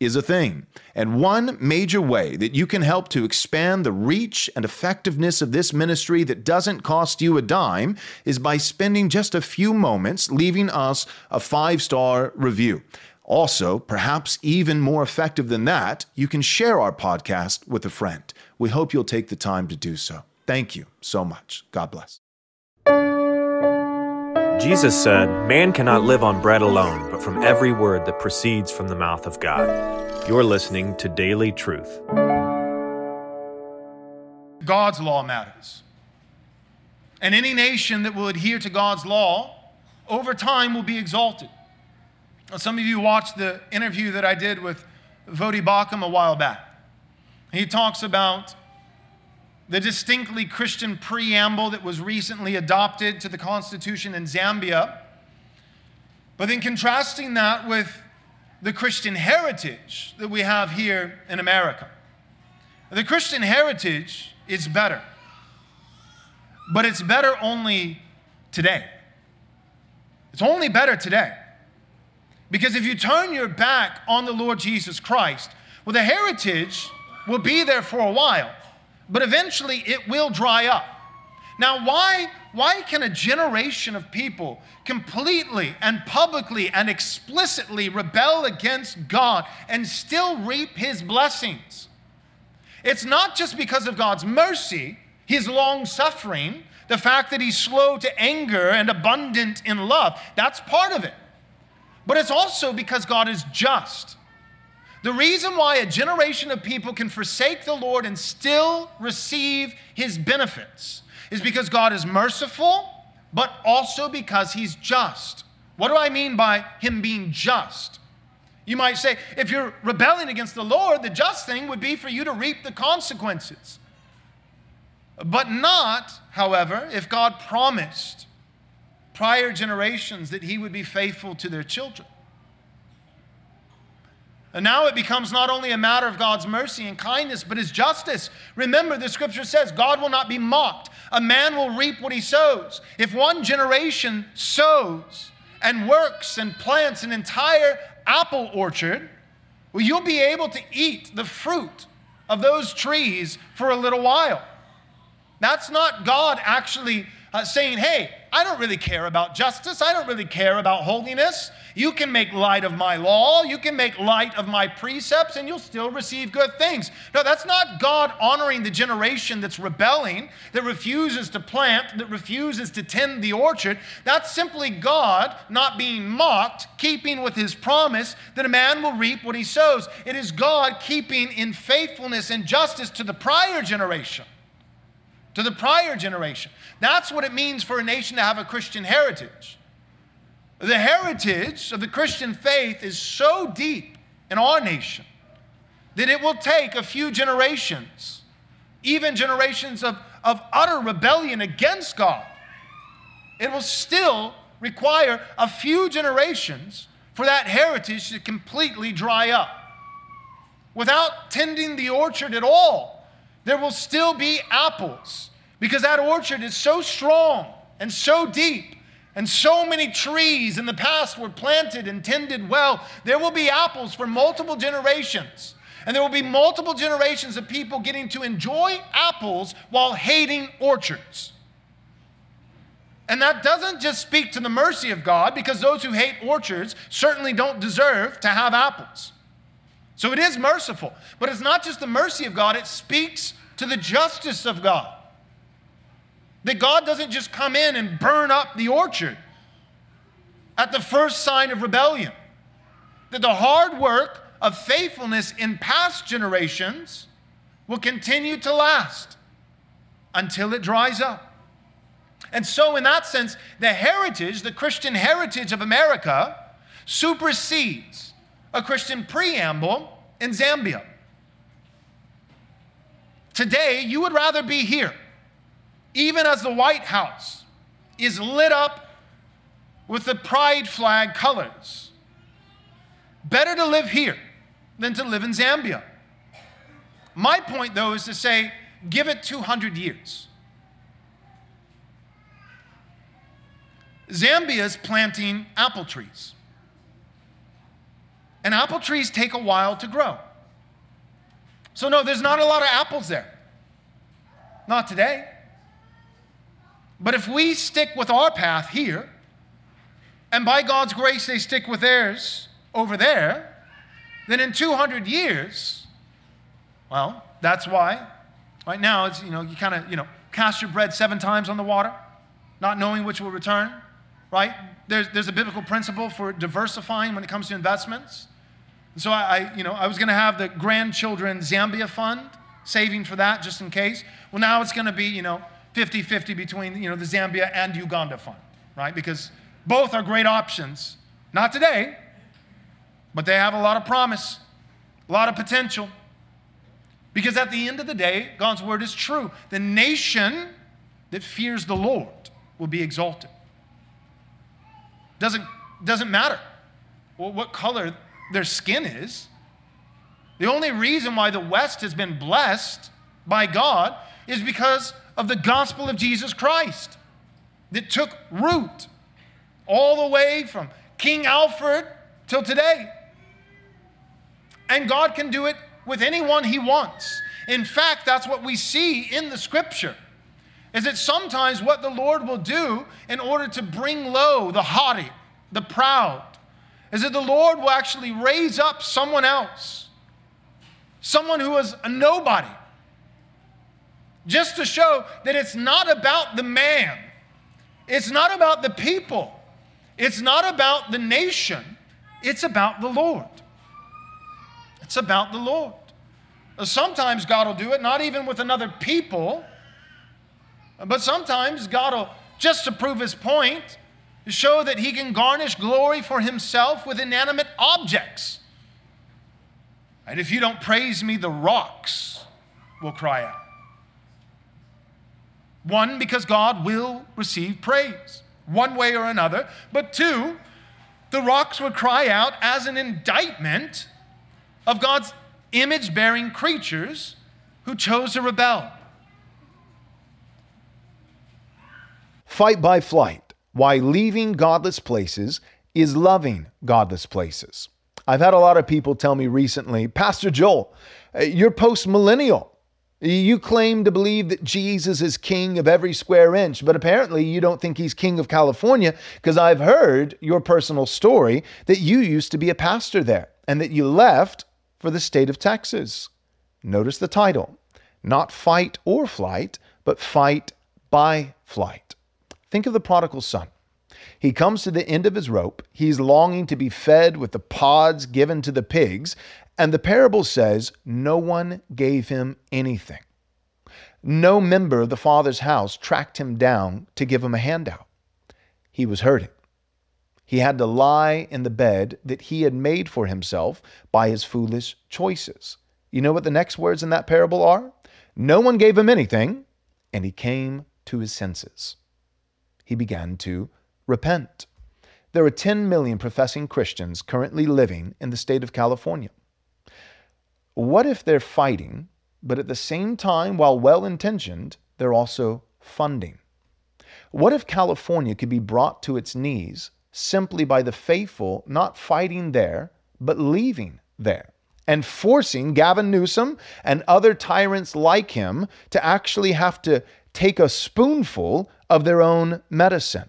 is a thing. And one major way that you can help to expand the reach and effectiveness of this ministry that doesn't cost you a dime is by spending just a few moments leaving us a five star review. Also, perhaps even more effective than that, you can share our podcast with a friend. We hope you'll take the time to do so. Thank you so much. God bless. Jesus said, Man cannot live on bread alone, but from every word that proceeds from the mouth of God. You're listening to Daily Truth. God's law matters. And any nation that will adhere to God's law over time will be exalted. Some of you watched the interview that I did with Voddie Baucham a while back. He talks about the distinctly Christian preamble that was recently adopted to the Constitution in Zambia, but then contrasting that with the Christian heritage that we have here in America. The Christian heritage is better, but it's better only today. It's only better today. Because if you turn your back on the Lord Jesus Christ, well, the heritage will be there for a while, but eventually it will dry up. Now, why, why can a generation of people completely and publicly and explicitly rebel against God and still reap his blessings? It's not just because of God's mercy, his long suffering, the fact that he's slow to anger and abundant in love. That's part of it but it's also because God is just. The reason why a generation of people can forsake the Lord and still receive his benefits is because God is merciful, but also because he's just. What do I mean by him being just? You might say, if you're rebelling against the Lord, the just thing would be for you to reap the consequences. But not, however, if God promised prior generations that he would be faithful to their children. And now it becomes not only a matter of God's mercy and kindness, but his justice. Remember, the scripture says God will not be mocked. A man will reap what he sows. If one generation sows and works and plants an entire apple orchard, well, you'll be able to eat the fruit of those trees for a little while. That's not God actually uh, saying, hey, I don't really care about justice. I don't really care about holiness. You can make light of my law. You can make light of my precepts, and you'll still receive good things. No, that's not God honoring the generation that's rebelling, that refuses to plant, that refuses to tend the orchard. That's simply God not being mocked, keeping with his promise that a man will reap what he sows. It is God keeping in faithfulness and justice to the prior generation to the prior generation. That's what it means for a nation to have a Christian heritage. The heritage of the Christian faith is so deep in our nation that it will take a few generations, even generations of, of utter rebellion against God. It will still require a few generations for that heritage to completely dry up. Without tending the orchard at all, there will still be apples because that orchard is so strong and so deep. And so many trees in the past were planted and tended well. There will be apples for multiple generations. And there will be multiple generations of people getting to enjoy apples while hating orchards. And that doesn't just speak to the mercy of God, because those who hate orchards certainly don't deserve to have apples. So it is merciful. But it's not just the mercy of God, it speaks to the justice of God. That God doesn't just come in and burn up the orchard at the first sign of rebellion. That the hard work of faithfulness in past generations will continue to last until it dries up. And so, in that sense, the heritage, the Christian heritage of America, supersedes a Christian preamble in Zambia. Today, you would rather be here, even as the White House is lit up with the pride flag colors. better to live here than to live in Zambia. My point, though, is to say, give it 200 years. Zambia is planting apple trees. And apple trees take a while to grow. So, no, there's not a lot of apples there. Not today. But if we stick with our path here, and by God's grace they stick with theirs over there, then in 200 years, well, that's why right now it's, you know, you kind of, you know, cast your bread seven times on the water, not knowing which will return, right? There's, there's a biblical principle for diversifying when it comes to investments. so I, I, you know, I was going to have the grandchildren Zambia fund, saving for that just in case. Well, now it's going to be, you know, 50 50 between you know, the Zambia and Uganda fund, right? Because both are great options. Not today, but they have a lot of promise, a lot of potential. Because at the end of the day, God's word is true. The nation that fears the Lord will be exalted. Doesn't, doesn't matter what color their skin is. The only reason why the West has been blessed by God is because of the gospel of Jesus Christ that took root all the way from King Alfred till today. And God can do it with anyone he wants. In fact, that's what we see in the scripture. Is that sometimes what the Lord will do in order to bring low the haughty, the proud, is that the Lord will actually raise up someone else, someone who is a nobody, just to show that it's not about the man, it's not about the people, it's not about the nation, it's about the Lord. It's about the Lord. Sometimes God will do it, not even with another people, but sometimes God will, just to prove his point, show that he can garnish glory for himself with inanimate objects. And if you don't praise me, the rocks will cry out. One, because God will receive praise, one way or another. But two, the rocks would cry out as an indictment of God's image bearing creatures who chose to rebel. Fight by flight. Why leaving godless places is loving godless places. I've had a lot of people tell me recently, Pastor Joel, uh, you're post millennial. You claim to believe that Jesus is king of every square inch, but apparently you don't think he's king of California because I've heard your personal story that you used to be a pastor there and that you left for the state of Texas. Notice the title not fight or flight, but fight by flight. Think of the prodigal son. He comes to the end of his rope. He's longing to be fed with the pods given to the pigs, and the parable says, No one gave him anything. No member of the father's house tracked him down to give him a handout. He was hurting. He had to lie in the bed that he had made for himself by his foolish choices. You know what the next words in that parable are? No one gave him anything, and he came to his senses. He began to repent. There are 10 million professing Christians currently living in the state of California. What if they're fighting, but at the same time, while well intentioned, they're also funding? What if California could be brought to its knees simply by the faithful not fighting there, but leaving there? and forcing Gavin Newsom and other tyrants like him to actually have to take a spoonful of their own medicine.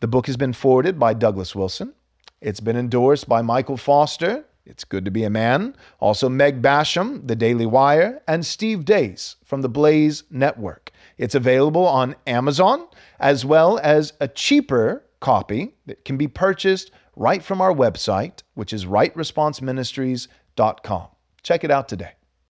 The book has been forwarded by Douglas Wilson. It's been endorsed by Michael Foster, it's Good to Be a Man. Also, Meg Basham, The Daily Wire, and Steve Deace from the Blaze Network. It's available on Amazon as well as a cheaper copy that can be purchased right from our website, which is rightresponseministries.com. Check it out today.